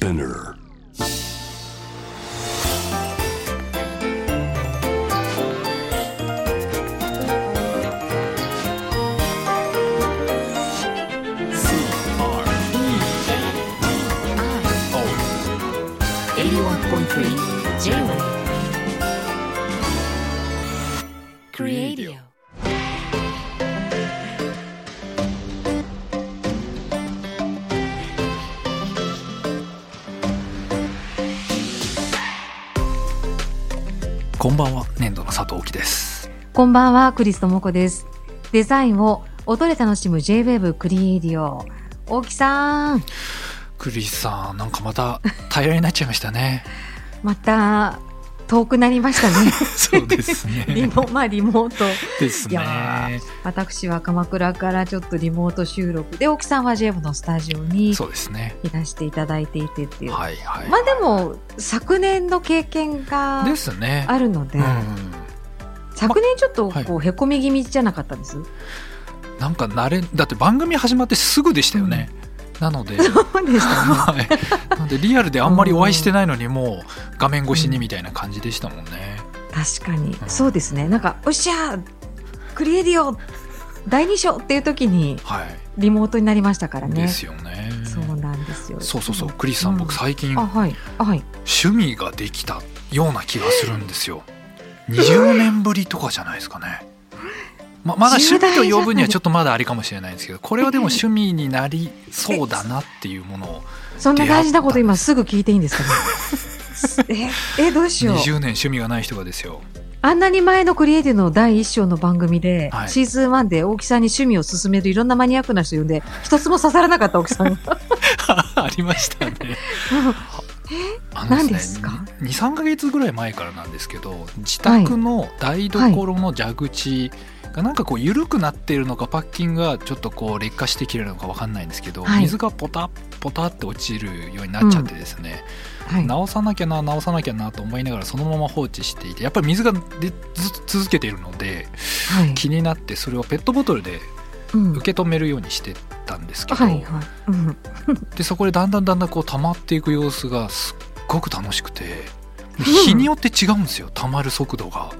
Spinner. こんばんは粘土の佐藤貴ですこんばんは、クリストモコです。デザインを音で楽しむ J-Wave クリエイディオ。大木さん、クリスさんなんかまた平らになっちゃいましたね また遠くなりましたね。そうです リねモまあリモート。ですいやね私は鎌倉からちょっとリモート収録。で、大木さんは J-Wave のスタジオにそうですね。いらしていただいていてっていう。はいはい。まあでも、昨年の経験がですね。あるので、うん昨年ちょっとはい。こう、へこみ気味じゃなかったです、なんか慣れだって番組始まってすぐでしたよね、なのでそうでしたね。はいなのでリアルであんまりお会いしてないのにもう画面越しにみたいな感じでしたもんね、確かに、んそうですね。なんか、おっしゃクリエイディオ第2章っていう時にはいリモートになりましたからね。ですよねそうなんですよ。そうそうそうクリスさん、うん僕最近あ、はい。あはい。趣味ができたような気がするんですよ20年ぶりとかじゃないですかねままだ趣味と呼ぶにはちょっとまだありかもしれないんですけどこれはでも趣味になりそうだなっていうものをそんな大事なこと今すぐ聞いていいんですかね？え、え、どうしよう？20年趣味がない人がですよ。あんなに前のクリエイティブの第一章の番組で、はい。シーズン1で大木さんに趣味を勧めるいろんなマニアックな人呼んで、一つも刺さらなかった大木さんが。ありましたね。あ何ですか？23か月ぐらい前からなんですけど自宅の台所の蛇口がなんかこう緩くなっているのかパッキングがちょっとこう劣化してきてるのかわかんないんですけど、はい水がポタッポタって落ちるようになっちゃってですね、はい。直さなきゃな直さなきゃなと思いながらそのまま放置していてやっぱり水が出ず続けているのではい。気になってそれをペットボトルでうん受け止めるようにしてたんですけど。でそこでだんだんだんだんこう溜まっていく様子がすっごく楽しくてで日によって違うんですよ溜まる速度が。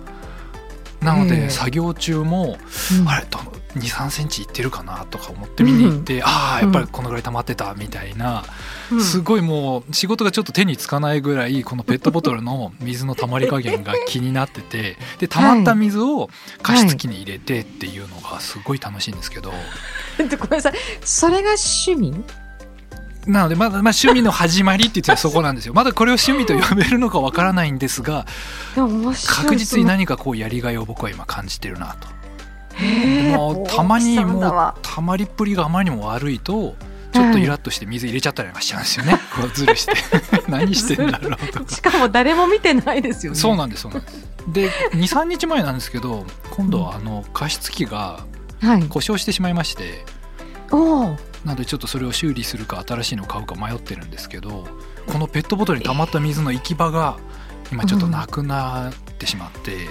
なので作業中もうん。あれどの23センチいってるかなとか思って見に行って、ああやっぱりこのぐらい溜まってたみたいな、うん。すごいもう仕事がちょっと手につかないぐらいこのペットボトルの 水の溜まり加減が気になっててで溜まった水を加湿器に入れてっていうのがすごい楽しいんですけど、でごめんなさい。それが趣味？なのでまだ、まあ、趣味の始まりって言ったらそこなんですよ。まだこれを趣味と呼べるのかわからないんですが確実に何かこうやりがいを僕は今感じてるなと。もうたまにもうたまりっぷりがあまりにも悪いとちょっとイラッとして水入れちゃったりなんかしちゃうんですよね、こうズルして。何してんだろうと。かしかも誰も見てないですよね。そうなんですそうなんです。で23日前なんですけど今度はあの加湿器がはい。故障してしまいまして。おお。なのでちょっとそれを修理するか新しいのを買うか迷ってるんですけどこのペットボトルに溜まった水の行き場が今ちょっとなくなってしまって、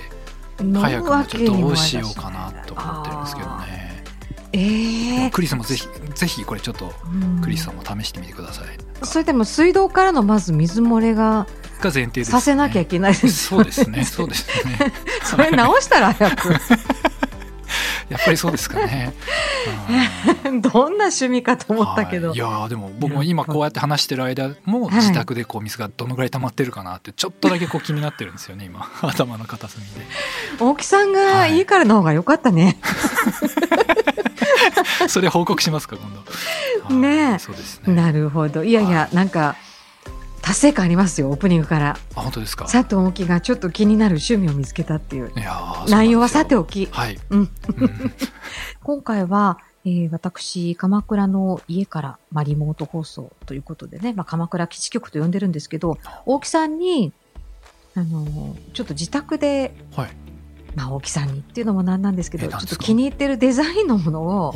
早くもちょっとどうしようかなと思ってるんですけどね。ええクリスもぜひぜひこれちょっとうん。クリスさんも試してみてください、それでも水道からのまず水漏れがが前提ね、させなきゃいけないですよそうですねそうですね。それ直したら早くやっぱりそうですかね、どんな趣味かとうん思ったけど、はい。いやーでも僕も今こうやって話してる間もはい。自宅でこう水がどのぐらい溜まってるかなってちょっとだけこう気になってるんですよね今。頭の片隅で。大木さんがはい。家からの方が良かったね、それ報告しますか今度。ねえ。はいそうですね。なるほど。いやいやなんか達成感ありますよオープニングから。あ本当ですか。佐藤大木がちょっと気になる趣味を見つけたっていう。いやー内容はさておおき。はい、うん。うん。今回は、えー私、鎌倉の家から、まあ、リモート放送ということでね、まあ、鎌倉基地局と呼んでるんですけど、大木さんに、あのーちょっと自宅で、はいまあ、大木さんにっていうのもなんなんですけど、ちょっと気に入ってるデザインのものおを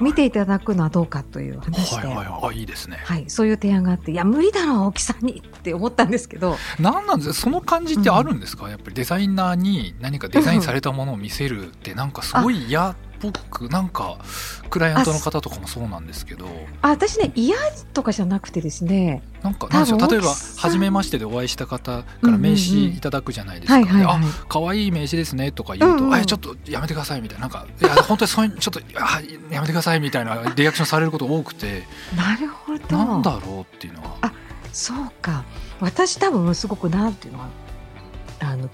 見ていただくのはどうかという話で、はいはいはい。あいいですね、はい、そういう提案があって、いや、無理だろう、大木さんにって思ったんですけど、なんなんです？その感じってあるんですか、やっぱりデザイナーに何かデザインされたものを見せるってなんかすごい嫌ぽくなんかクライアントの方とかもそうなんですけどあ私ね嫌とかじゃなくてですね。なんかなんでしょう例えば初めましてでお会いした方から名刺いただくじゃないですか、はいはいはいであ可愛い名刺ですねとか言うと、うんうん。あちょっとやめてくださいみたいな。なんかいや本当にそういうちょっとあやめてくださいみたいなリアクションされること多くて。なるほど。なんだろうっていうのは。あそうか。私多分すごくなんていうのはあの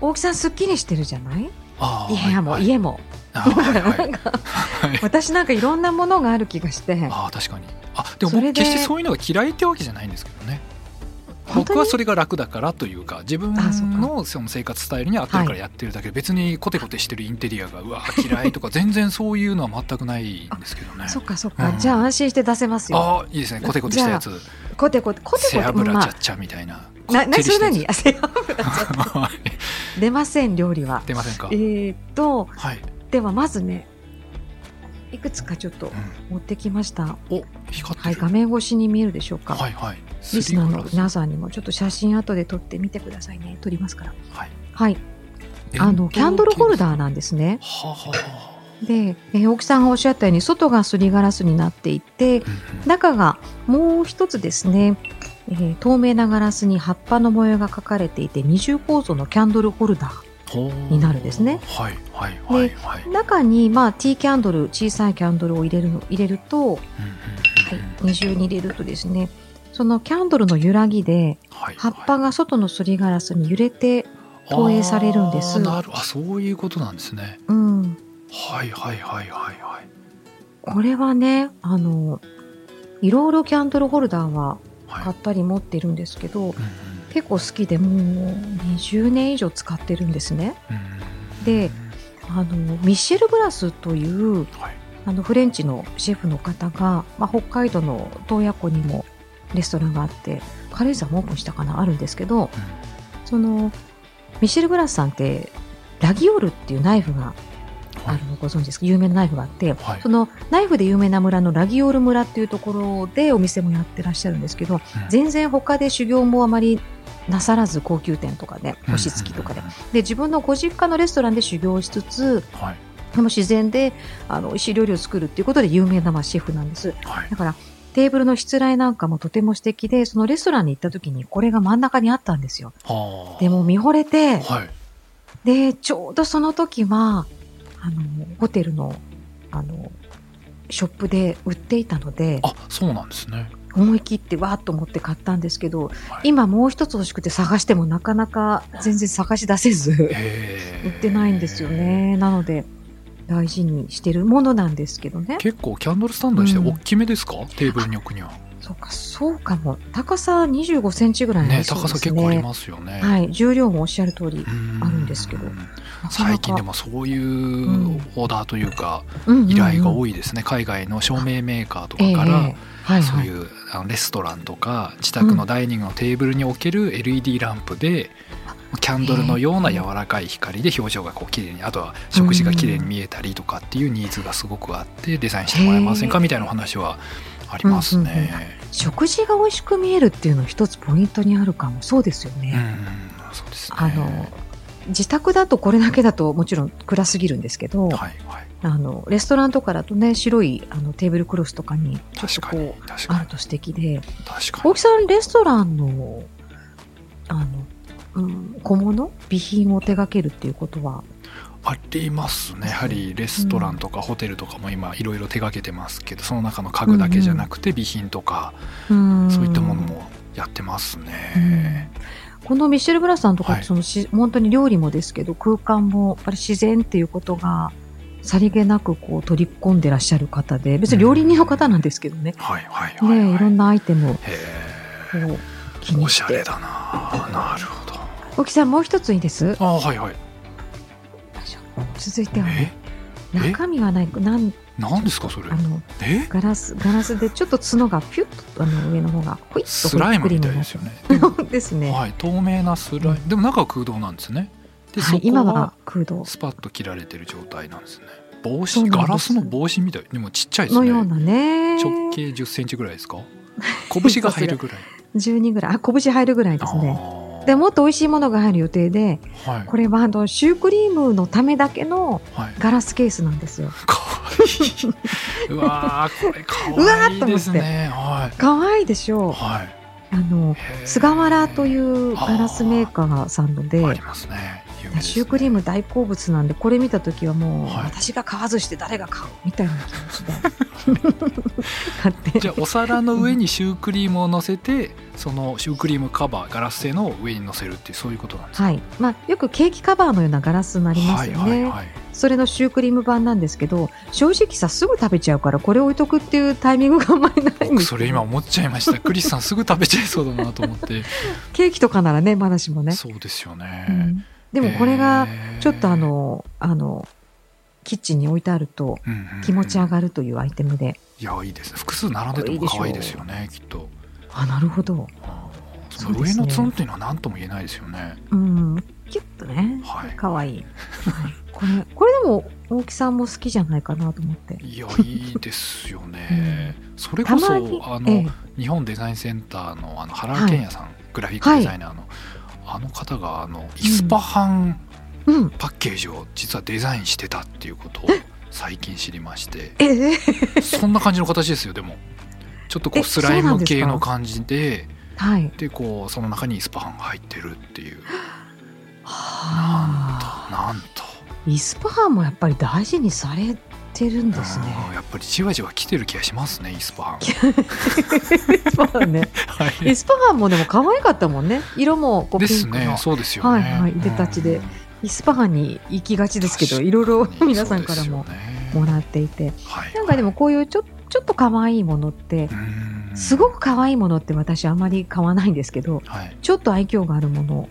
大木さんすっきりしてるじゃない？あー家も、家も、私なんかいろんなものがある気がして。あー確かに。あでも決してそういうのが嫌いってわけじゃないんですけどね。僕はそれが楽だからというか自分のその生活スタイルに合ってるからやってるだけで、別にコテコテしてるインテリアがうわ嫌いとか全然そういうのは全くないんですけどね。そっかそっか、うん。じゃあ安心して出せますよ。ああいいですね。コテコテしたやつ。コテコテコテ背コテまあ脂ちゃっちゃみたいな。な、な、それこってり何あ、背脂ちゃしたやつはい出ません、料理は。出ませんか？えーっと、はい、ではまずね、いくつかちょっとう持ってきました。ん、お光ってはい、る画面越しに見えるでしょうか？はいはいリスナーの皆さんにもちょっと写真後で撮ってみてくださいね。撮りますから。はいはい。あの、キャンドルホルダーなんですね。はあはあはで、えー大木さんがおっしゃったように、外がすりガラスになっていて、中がもう一つですね、えー透明なガラスに葉っぱの模様が描かれていて、二重構造のキャンドルホルダー。になるんですね。はいはいはいはい、中に、まあ、ティーキャンドル、小さいキャンドルを入れるの、入れると、うんうんはいうん、二重に入れるとですね、そのキャンドルの揺らぎで、はい葉っぱが外のすりガラスに揺れて、投影されるんです。あーなるあそういうことなんですね。うん。はいはいはいはいはい。これはね、あの、いろいろキャンドルホルダーははい買ったり持ってるんですけど、うんうん。結構好きでもう20年以上使ってるんですね。うんであの、ミッシェル・グラスという、はい。あの、フレンチのシェフの方が、まあ、北海道の洞爺湖にもレストランがあって、軽井沢もオープンしたかな、あるんですけど、その、ミシェル・グラスさんって、ラギオールっていうナイフがあるのご存知ですか？有名なナイフがあって、はい。そのナイフで有名な村のラギオール村っていうところでお店もやってらっしゃるんですけど、うん。全然他で修行もあまりなさらず高級店とかで、星付きとかで。で、自分のご実家のレストランで修行しつつ、うんはい。でも自然で、あの、美味しい料理を作るっていうことで有名な、まあ、シェフなんです。はい。だから、テーブルのしつらいなんかもとても素敵で、そのレストランに行った時にこれが真ん中にあったんですよ。はあ。でも見惚れて、はい。で、ちょうどその時は、あの、ホテルの、あの、ショップで売っていたので、あそうなんですね思い切ってわーっと思って買ったんですけど、はい今もう一つ欲しくて探してもなかなか全然探し出せず、売ってないんですよね。なので、大事にしてるものなんですけどね。結構キャンドルスタンドにして大きめですか、テーブルに置くにはそうか、そうかも。高さ25センチぐらいあねね。高さ結構ありますよねはい。重量もおっしゃる通り。うんあるんですけど最近でもそういうオーダーというか依頼が多いですね、海外の照明メーカーとかから、ええはいはい。そういうあのレストランとか自宅のダイニングのテーブルに置ける LED ランプで、キャンドルのような柔らかい光で表情がこう綺麗にあとは食事が綺麗に見えたりとかっていうニーズがすごくあってデザインしてもらえませんかみたいなお話はありますね。食事が美味しく見えるっていうの一つポイントにあるかも。そうですようん、ね。そうですね。あの、自宅だとこれだけだともちろん暗すぎるんですけど、はいはい。あの、レストランとかだとね、白いあのテーブルクロスとかにちょっ確かにとこう、確かに。あると素敵で、確かに。大木さん、レストランの、あの、うん、小物備品を手掛けるっていうことは、ありますね。やはりレストランとかホテルとかも今いろいろ手がけてますけどその中の家具だけじゃなくて備品とかうんそういったものもやってますね。このミッシェル・ブラさんとかっはい。てそのし、本当に料理もですけど空間もやっぱり自然っていうことがさりげなくこう取り込んでらっしゃる方で別に料理人の方なんですけどね、はいはいはい、はい。ねいろんなアイテムを気え。にして。おしゃれだななるほど。大木さんもう一ついいです？あはいはい。続いてはねえ？中身がないなん何ですかそれ？あ。のえ？ガラスガラスでちょっと角がピュッとあの上の方がホイッとスライムみたいですよね。ですね、はい透明なスライムでも中は空洞なんですね。で、はい、今はは空洞スパッと切られてる状態なんですね。帽子ガラスの帽子みたいでもちっちゃいですね。のようなね直径10センチぐらいですか？拳が入るぐらい。12ぐらいあ拳入るぐらいですねあでもっと美味しいものが入る予定で、はい。これはあのシュークリームのためだけのはい。ガラスケースなんですよ。かわいい。うわーこれかわいいですね。はい。可愛いでしょう。はい。あの菅原というガラスメーカーさんのでありますねね。シュークリーム大好物なんでこれ見た時はもう、はい。私が買わずして誰が買うみたいな気持ちで。買って。じゃあお皿の上にシュークリームを乗せてそのシュークリームカバーガラス製の上に乗せるっていうそういうことなんですか？はい。まあ、よくケーキカバーのようなガラスになりますよね、はいはいはい。それのシュークリーム版なんですけど正直さすぐ食べちゃうからこれ置いとくっていうタイミングがあんまりないんですそれ今思っちゃいました。クリスさんすぐ食べちゃいそうだなと思って。ケーキとかならねまだしもね、そうですようねん、でもこれがちょっとあのあのキッチンに置いてあるとうんうんうん。気持ち上がるというアイテムで、いやいいですね。複数並んでても可愛いですよねきっと。あなるほど。その上のツンっていうのは何とも言えないですよね。うんキュッとね。はい。かわい。い、はい、これこれでも大木さんも好きじゃないかなと思って。いやいいですよね、それこそあの、ええ。日本デザインセンターのあの原健也さん、グラフィックデザイナーの、あの方があのイスパハンうん。パッケージを実はデザインしてたっていうことを最近知りまして。え？え？そんな感じの形ですよでも。ちょっとこえうスライム系の感じではい。でこうその中にイスパハンが入ってるっていう。はあ。なんとイスパハンもやっぱり大事にされてるんですね。うんやっぱりじわじわ来てる気がしますねイスパハン。イスパハンね。はい。イスパハンもでも可愛かったもんね。色もこうですピンクの、ねそうですよね。はいはい。いでたちで。うん。イスパハンに行きがちですけどいろいろ皆さんからももらっていて。はい。なんかでもこういうちょちょっと可愛いものってうん。すごく可愛いものって私あまり買わないんですけどはい。ちょっと愛嬌があるもの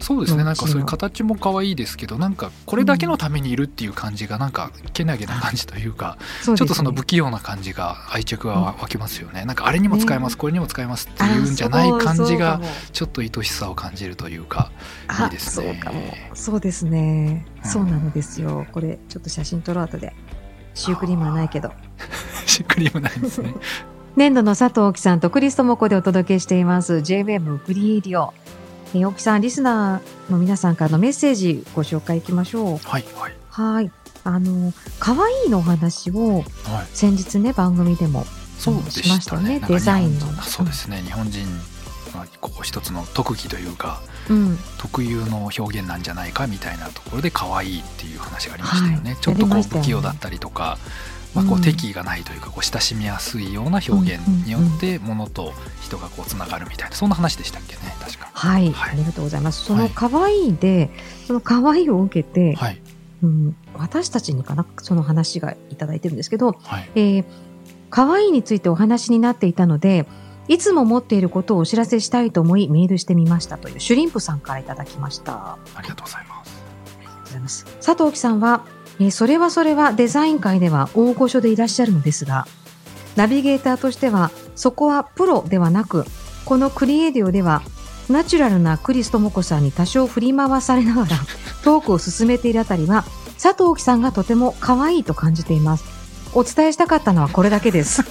そうですね。うん。なんかそういう形も可愛いですけどなんかこれだけのためにいるっていう感じがなんかけなげな感じというかそうですね。ちょっとその不器用な感じが愛着が湧きますよね。なんかあれにも使えますねこれにも使えますっていうんじゃない感じがちょっと愛しさを感じるというかあいいですね。そうですね、うん。そうなのですよ。これちょっと写真撮ろう後で。シュークリームはないけど。シュークリームないんですね。年度の佐藤貴さんとクリストモコでお届けしています。JWM プリエディオえー大木さんリスナーの皆さんからのメッセージご紹介いきましょう。はいはい。はい。あの可愛いのお話をはい。先日ね番組でもそうでしまししたたねデザインの。そうですね。日本人まあここ一つの特技というかうん。特有の表現なんじゃないかみたいなところで可愛いっていう話がありましたよね、はい。ちょっとこう不器用だったりとか、まあ、こううん。敵意がないというかこう親しみやすいような表現によって物と人がこうつながるみたいなそんな話でしたっけね確か。はい、はい。ありがとうございます。そはい。の可愛いで、その可愛いを受けて、はい。うん、私たちにかなその話がいただいてるんですけど、はい。えー、可愛いについてお話になっていたので、いつも持っていることをお知らせしたいと思いメールしてみましたというシュリンプさんからいただきました。ありがとうございます。ありがとうございます。佐藤貴さんは、えーそれはそれはデザイン界では大御所でいらっしゃるのですが、ナビゲーターとしては、そこはプロではなく、このクリエイディオでは、ナチュラルなクリストモコさんに多少振り回されながら トークを進めているあたりは、佐藤貴さんがとても可愛いと感じています。お伝えしたかったのはこれだけです。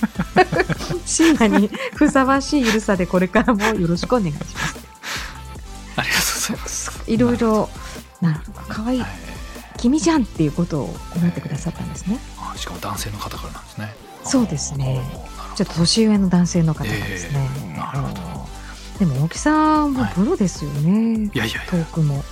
深夜にふさわしいゆるさでこれからもよろしくお願いします。ありがとうございますいろいろ、なるほど、可愛いはい君じゃんっていうことを思ってくださったんですね。あしかも男性の方からなんですね。そうですね。ちょっと年上の男性の方なんですね。ええなるほど。でも大木さんもプロですよね。いやいやいトークも。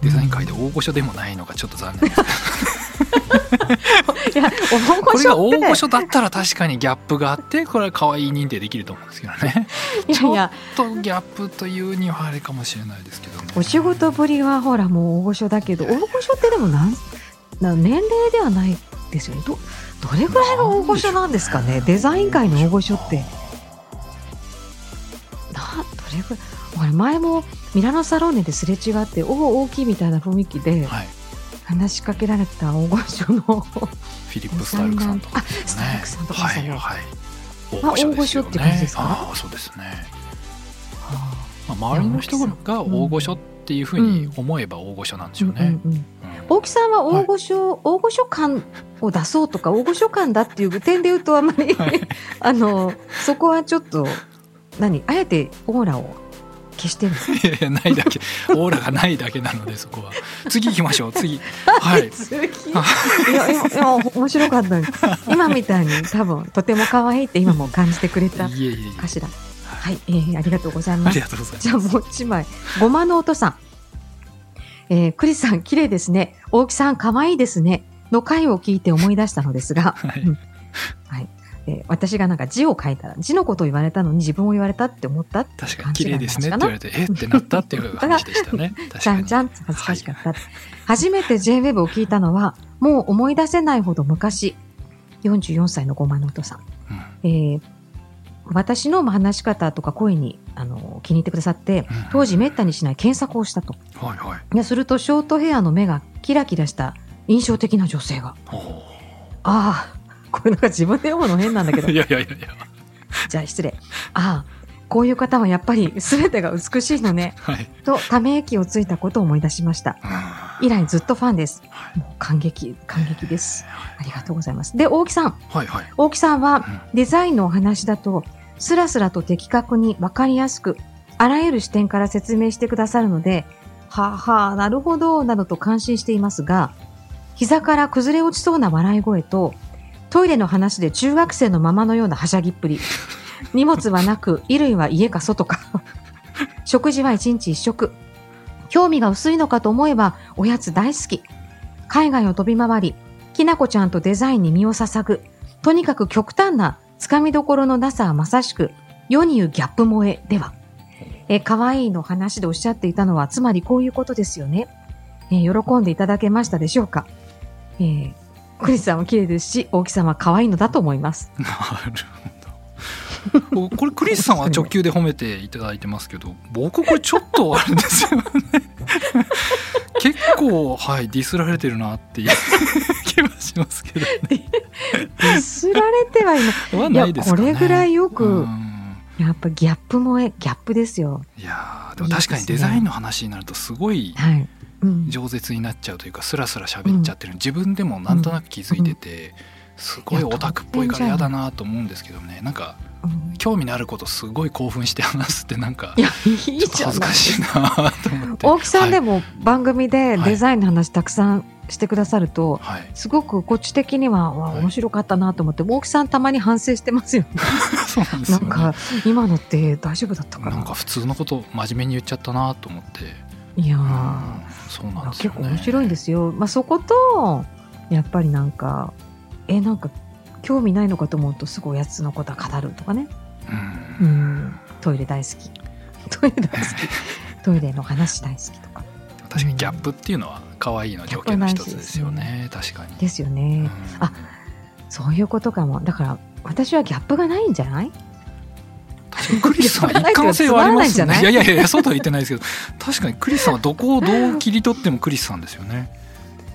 デザイン界で大御所でもないのがちょっと残念です いや、大これが。大御所だったら確かにギャップがあってこれは可愛い認定できると思うんですけどねいやいや、ちょっとギャップというにはあれかもしれないですけどねお仕事ぶりはほらもう大御所だけど、大御所ってでもなん、な年齢ではないですよね。ど、どれぐらいが大御所なんですかね？デザイン界の大御所って。な、どれぐらい。前もミラノサローネですれ違って、おお、大きいみたいな雰囲気ではい話しかけられた大御所の。フィリップ・スタルクさんとかね。あスタルクさんとかですね。はい。はいまあ大御所ですよ大御所って感じですか？ああそうですね、まあ、周りの人が大御所っていうふうに思えば大御所なんでしょうね、大木さんは大御所、大御所感を出そうとか大御所感だっていう点で言うとあんまり、はい。あのそこはちょっと何？あえてオーラを消してる。いやいやないだけ。オーラがないだけなのでそこは。次行きましょう。次。はい。続きいや今今面白かったです。今みたいに多分とても可愛いって今も感じてくれたかしらはい、えー、ありがとうございあます。りがとうございます。じゃあもう一枚。ごまのおとさん。えー、クリスさん、綺麗ですね。大木さん、可愛いですね。の回を聞いて思い出したのですが、はい。うん。はいえー私がなんか字を書いたら、字のことを言われたのに自分を言われたって思ったって確かに綺麗ですねって言われてえ？ってなったっていう 話でしたね。確ちゃんちゃんって恥ずかしかった。初めて JWEB を聞いたのは、もう思い出せないほど昔、44歳のごまのおとさん。うん。えー私の話し方とか声にあの気に入ってくださって、当時めったにしない検索をしたと。はいするとショートヘアの目がキラキラした印象的な女性が。おああ、これなんか自分で読むの変なんだけどー い。やいやいやいやじゃあ失礼。ああ、こういう方はやっぱり全てが美しいのね。はいと、ため息をついたことを思い出しました。うん以来ずっとファンです。はいもう感激、感激です。ありがとうございます。で、大木さん。はいはい大木さんはうんデザインのお話だと、スラスラと的確にわかりやすく、あらゆる視点から説明してくださるので、はあはあ、なるほど、などと感心していますが、膝から崩れ落ちそうな笑い声と、トイレの話で中学生のままのようなはしゃぎっぷり、荷物はなく、衣類は家か外か、食事は一日一食、興味が薄いのかと思えば、おやつ大好き、海外を飛び回り、きなこちゃんとデザインに身を捧ぐ、とにかく極端なつかみどころのなさはまさしく、世に言うギャップ萌えでは。え、可愛いの話でおっしゃっていたのは、つまりこういうことですよね。え喜んでいただけましたでしょうか。えークリスさんは綺麗ですし、大木さんは可愛いのだと思います。なるほどこれクリスさんは直球で褒めていただいてますけど僕これちょっとあれですよね結構はいディスられてるなっていう気はしますけどディスられてはいない。ですかねこれぐらいよく、うんやっぱギャップ萌え、ギャップですよ。いやーでも確かにデザインの話になるとすごいはい。うん。饒舌になっちゃうというかスラスラ喋っちゃってる、自分でもなんとなく気づいてて、すごいオタクっぽいから嫌だなと思うんですけどね。なんかうん。興味のあることすごい興奮して話すってなんかいや、いいちょっとじゃ恥ずかしいなと思って。大木さんでもも番組でデザインの話たくさんしてくださると、はい、はいすごくこっち的には、わはい。面白かったなと思って、大木さんたまに反省してますよね。そうなんですよ、ね、なんか、今のって大丈夫だったかな。なんか普通のこと真面目に言っちゃったなと思って、いやうんー、そうなんですよね結構面白いんですよ。まあ、そこと、やっぱりなんか、え、なんか、興味ないのかと思うと、すぐおやつのことは語るとかね。ううんん、トイレ大好き。トイレ大好き。トイレの話大好きとか。確かにギャップっていうのは可愛いの条件の一つですよね確かに、ですよね。うんあそういうことかも。だから、私はギャップがないんじゃない？クリスさん一貫性はありますよね。いやいやいやそうとは言ってないですけど確かにクリスさんはどこをどう切り取ってもクリスさんですよね。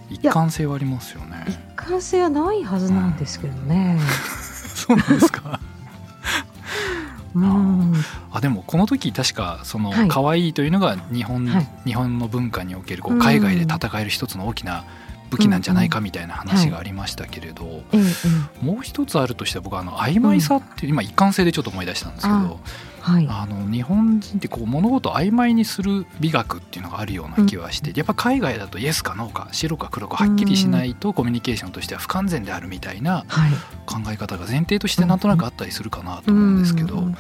一貫性はありますよね。一貫性はないはずなんですけどね。そうなんですか。うん。あでもこの時確かそのはい。可愛いというのが日本,、はい。日本の文化におけるこううん海外で戦える一つの大きな武器なんじゃないかみたいな話はいがありましたけれど、ええええもう一つあるとして僕はあの曖昧さっていう、今一貫性でちょっと思い出したんですけどはい。あの日本人ってこう物事を曖昧にする美学っていうのがあるような気はして、やっぱ海外だとイエスかノーか白か黒かはっきりしないとコミュニケーションとしては不完全であるみたいなはい。考え方が前提としてなんとなくあったりするかなと思うんですけど、うん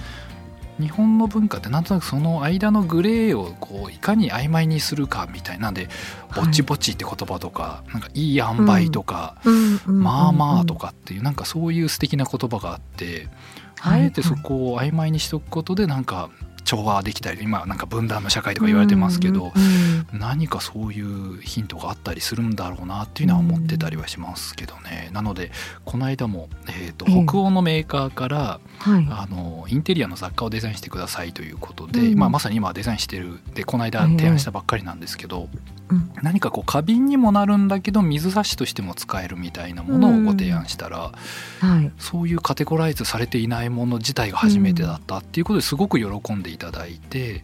日本の文化ってなんとなくその間のグレーをこういかに曖昧にするかみたいなんで「ぼちぼち」って言葉とか「なんかいい塩梅」とか、まあまあ」とかっていうなんかそういう素敵な言葉があって、はい。あえてそこを曖昧にしとくことでなんか調和できたり今なんか分断の社会とか言われてますけど、うんうん何かそういうヒントがあったりするんだろうなっていうのは思ってたりはしますけどね、なのでこの間も、えーとええ。北欧のメーカーからはい。あのインテリアの雑貨をデザインしてくださいということで、うん。まあ、まさに今はデザインしてるでこの間提案したばっかりなんですけど、うん何かこう花瓶にもなるんだけど水差しとしても使えるみたいなものをご提案したら、はい。そういうカテゴライズされていないもの自体が初めてだったっていうことですごく喜んでいただいて、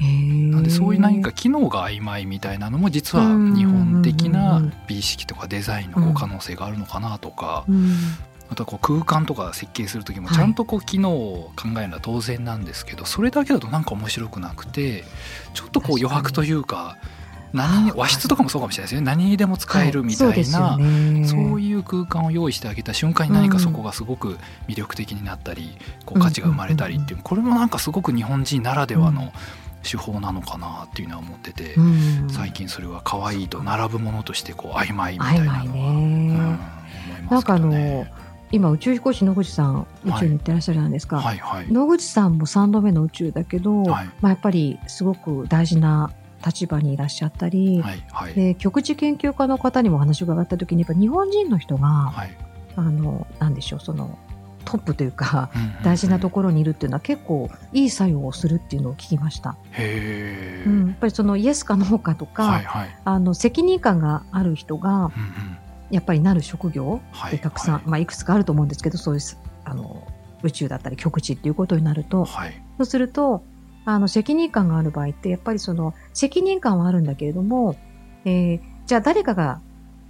ななんでそういう何か機能が曖昧みたいなのも実は日本的な美意識とかデザインのこう可能性があるのかなとか、うん、あまたこう空間とか設計する時もはいちゃんとこう機能を考えるのは当然なんですけど、それだけだとなんか面白くなくてちょっとこう余白というか何に和室とかもそうかもしれないですね。何にでも使えるみたはい。そうな、ですよね。そういう空間を用意してあげた瞬間に何かそこがすごく魅力的になったり、こう価値が生まれたりっていうこれもなんかすごく日本人ならではの手法なのかなっていうのは思ってて、うん最近それは可愛いと並ぶものとしてこう曖昧みたいなのは、ね、うんなんかあの。今宇宙飛行士野口さん宇宙に行ってらっしゃるじゃないですか、はいはい。野口さんも3度目の宇宙だけど、はい。まあ、やっぱりすごく大事な立場にいらっしゃったり、はいはい。で極地研究家の方にもお話を伺った時にやっぱ日本人の人が、はい。あのなんでしょうそのトップというかうんうんうん。大事なところにいるっていうのは結構いい作用をするっていうのを聞きました、うん、やっぱりそのイエスかノーかとか、はいはい。あの責任感がある人がやっぱりなる職業はいってたくさん、はいい。まあ、いくつかあると思うんですけどそういうあの宇宙だったり極地っていうことになるとはい。そうするとあの責任感がある場合ってやっぱりその責任感はあるんだけれども、えーじゃあ誰かが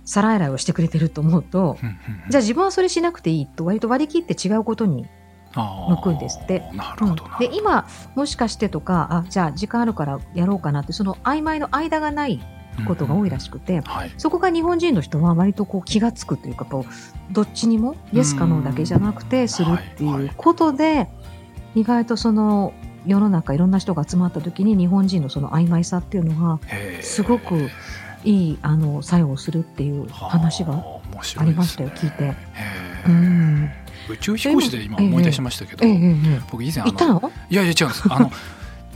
皿洗いをしてくれてると思うと、うんうんうん。じゃあ自分はそれしなくていいと割と割り切って違うことに向くんですって。なるほどな、で今もしかしてとかあじゃあ時間あるからやろうかなってその曖昧の間がないことが多いらしくて、はい。そこが日本人の人は割とこう気がつくというかこうどっちにもイエスかノーだけじゃなくてするっていうことで、意外とその世の中いろんな人が集まった時に日本人のその曖昧さっていうのがすごくいいあの作用をするっていう話がはありましたよ聞いて。へうーん。宇宙飛行士で今思い出しましたけど、僕以前あのの？いやいや違うんです。あの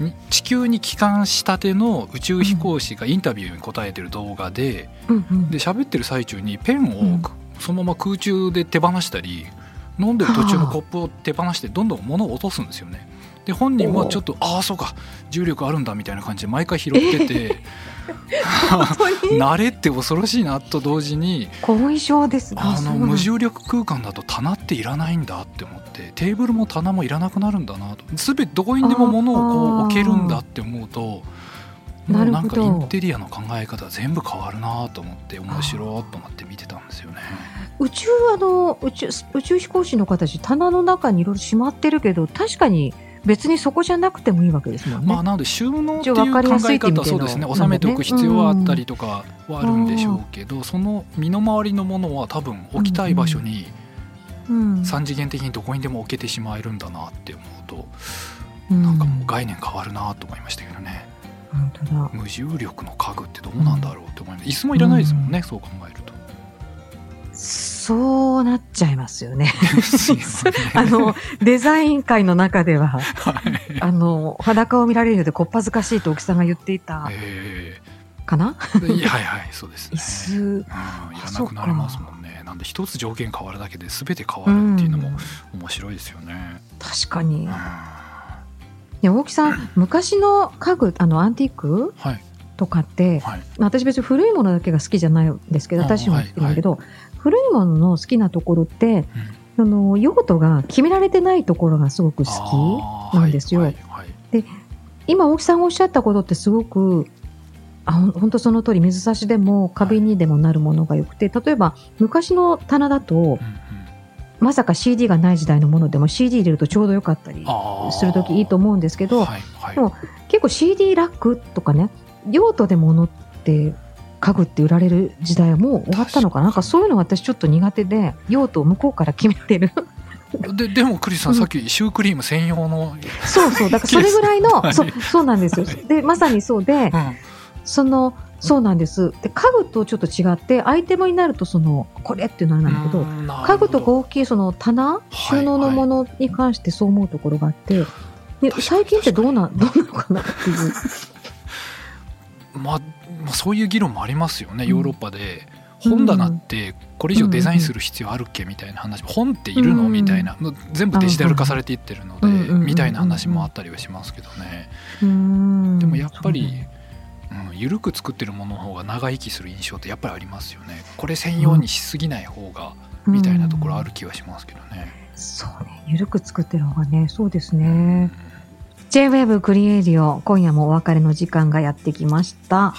に地球に帰還したての宇宙飛行士がインタビューに答えてる動画で、うんうん。で喋ってる最中にペンをうん。そのまま空中で手放したり、飲んでる途中のコップを手放してどんどん物を落とすんですよね。で本人もちょっとああそうか。重力あるんだみたいな感じで毎回拾ってて、慣れって恐ろしいなと同時に後遺症ですあの無重力空間だと棚っていらないんだって思ってテーブルも棚もいらなくなるんだなと。全てどこにでも物をこう置けるんだって思うともなんかインテリアの考え方全部変わるなと思って面白いと思って見てたんですよね。宇宙あの宇宙宇宙飛行士の方たち棚の中にいろいろしまってるけど確かに別にそこじゃなくてもいいわけですもんね。まあなので収納っていう一応分かりやす考え方はそうですね。収めておく必要はあったりとかはあるんでしょうけどその身の回りのものは多分置きたい場所にうん三次元的にどこにでも置けてしまえるんだなって思うとうん。なんかもう概念変わるなと思いましたけどね。無重力の家具ってどうなんだろうって思います。椅子もいらないですもんねそう考えると。そうなっちゃいますよね。あのデザイン界の中でははいあの裸を見られるのでこっぱずかしいと大木さんが言っていたえかな、はいはいそうですね。椅子うん、いらなくなりますもんね。なんで一つ条件変わるだけで全て変わるっていうのも面白いですよね。確かにうん。ね大木さん昔の家具あのアンティークはいとかってはい。まあ私別に古いものだけが好きじゃないんですけど、あ私も好きなんだけど、古いものの好きなところって、その用途が決められてないところがすごく好きなんですよ。はいはい今、大木さんがおっしゃったことってすごく、あ本当その通り、水差しでも花瓶にでもなるものが良くて、例えば昔の棚だと、うんうん。まさか CD がない時代のものでも CD 入れるとちょうどよかったりするときいいと思うんですけど、はいはい。でも結構 CD ラックとかね、用途で物って家具って売られる時代はもう終わったのかな？なんかそういうのが私ちょっと苦手で、用途を向こうから決められる。ででもクリスさん、うん。さっきシュークリーム専用の、そうそう、だからそれぐらいの、はいそうそうなんですよ。で、まさにそうで、うん。その、そうなんです。で、家具とちょっと違って、アイテムになると、その、これっていうのはなんだけど、家具とか大きいその棚、収納のものに関してそう思うところがあって、で確かに最近ってどうな、どうなのかなっていう。まあ、まあそういう議論もありますよねうん。ヨーロッパで。本棚ってこれ以上デザインする必要あるっけ？みたいな話。本っているの？うんみたいな全部デジタル化されていってるのでうんみたいな話もあったりはしますけどね。でもやっぱりそうん緩く作ってるものの方が長生きする印象ってやっぱりありますよね。これ専用にしすぎない方がみたいなところある気はしますけどね。そうね。ゆるく作ってる方がね、そうですね。J-Wave クリエイディオ、今夜もお別れの時間がやってきました。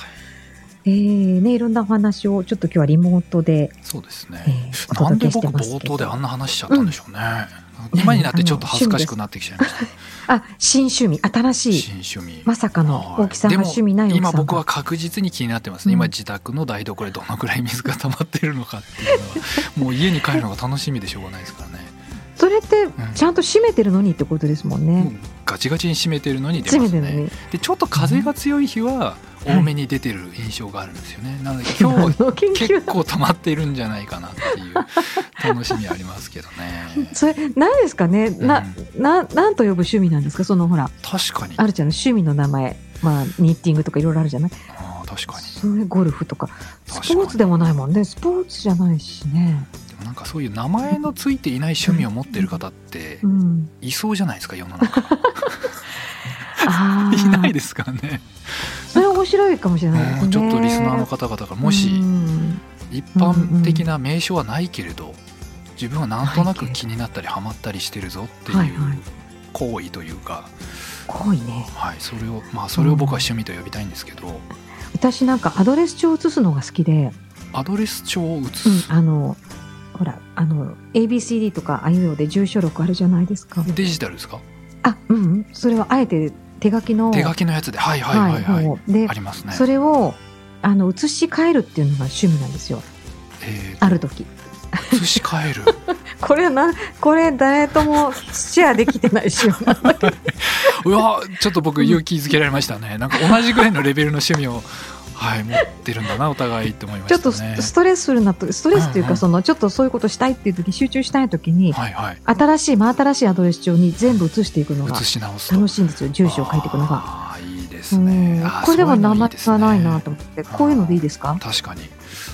えー、ね、いろんなお話をちょっと今日はリモートで、そうですね、えー、おなんで僕。冒頭であんな話しちゃったんでしょうね、今になってちょっと恥ずかしくなってきちゃいました。あ、新趣味、新しい。新趣味。まさかのはい。大木さんがでも趣味ない今僕は確実に気になってますね、うん。今自宅の台所でどのくらい水が溜まってるのかっていうのは。もう家に帰るのが楽しみでしょうがないですからねそれってん。ちゃんと閉めてるのにってことですもんもうね。ガチガチに閉めてるのに出閉ますね。でちょっと風が強い日は多めに出てる印象があるんですよね、なので今日は 結究構溜まってるんじゃないかなっていう 楽しみありますけどね。それ何ですかね、なななんと呼ぶ趣味なんですか？そのほら確かに。あるじゃない？趣味の名前。まあニッティングとかいろいろあるじゃない？あー確かに。それゴルフとか。スポーツでもないもんね。スポーツじゃないしねなんかそういう名前のついていない趣味を持ってる方ってうん。いそうじゃないですか世の中。いないですからね。それ面白いかもしれないですね。うんちょっとリスナーの方々がもしうん。一般的な名称はないけれど自分はなんとなく気になったりハマったりしてるぞっていう行為というか、濃いね。はい、それをまあそれを僕は趣味と呼びたいんですけど、私なんかアドレス帳を写すのが好きで、アドレス帳を写うんす、あのほらあの ABCD とかああいうので住所録あるじゃないですか。デジタルですか？あうん。うんそれはあえて手書きの。手書きのやつで。はいはいはいはい、もう。でありますね。それをあの写し替えるっていうのが趣味なんですよ。えある時。ー、写し替える。これなこれ誰ともシェアできてない趣味なんだけどうわちょっと僕勇気づけられましたね。なんか同じぐらいのレベルの趣味をはい持ってるんだなお互いって思いまちょっとしたねスストレスフルなとストレスといううんうん。かそのちょっとそういうことしたいっていう時集中したい時にはいはい。新しい真新しいアドレス帳に全部写していくのが楽しいんですよ住所を書いていくのが。あーいいですうねこれでもそういうの名前がないなと思って。こういうのでいいですか？確かに、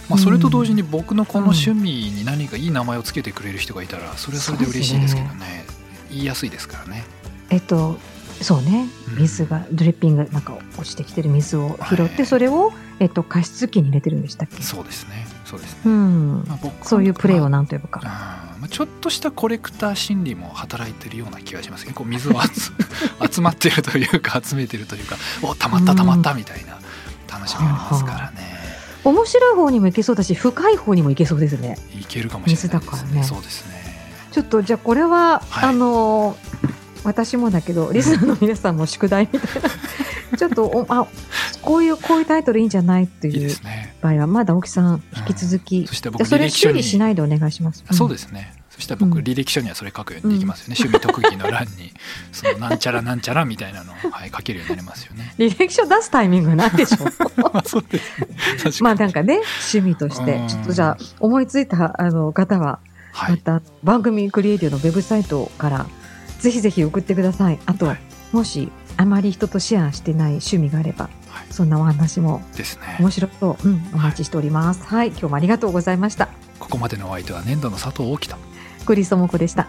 まあ、それと同時に僕のこの趣味に何かいい名前をつけてくれる人がいたらそれはそれで嬉しいですけどね。言いやすいですからね。えっとそうね。うん。水がドリッピングなんか落ちてきてる水を拾ってはい。それを、えっと、加湿器に入れてるんでしたっけ？そうですね。そうですね、うん。まあ、僕そういうプレーをな何と呼ぶか。まあ、ちょっとしたコレクター心理も働いてるような気がします。ねこう水を集 集まってるというか集めてるというかおたまったたまったみたいな楽しみがありますからね、面白い方にもいけそうだし深い方にもいけそうですね。いけるかもしれないです水だからね。そうですね。ちょっとじゃあこれは、はい。あの私もだけどリスナーの皆さんも宿題みたいなちょっとおあこういうこういうタイトルいいんじゃないっていう場合はまだ青木さん引き続き、そして僕それ履歴書に修理しないでお願いします。そうす。ですね。そしたら僕、うん履歴書にはそれ書くようにできますよね。趣味特技の欄に、そのなんちゃらなんちゃらみたいなのを、はい、書けるようになりますよね。履歴書出すタイミングなんでしょう まあそうですね。まあなんかね趣味としてうんちょっとじゃあ思いついたあの方ははい。また番組クリエイティブのウェブサイトからぜひぜひ送ってください。あと、はいもしあまり人とシェアしてない趣味があればはいそんなお話もですね。面白そう、うん、お待ちしております。はい、今日もありがとうございました。ここまでのお相手は年度の佐藤大樹と。クリストモコでした。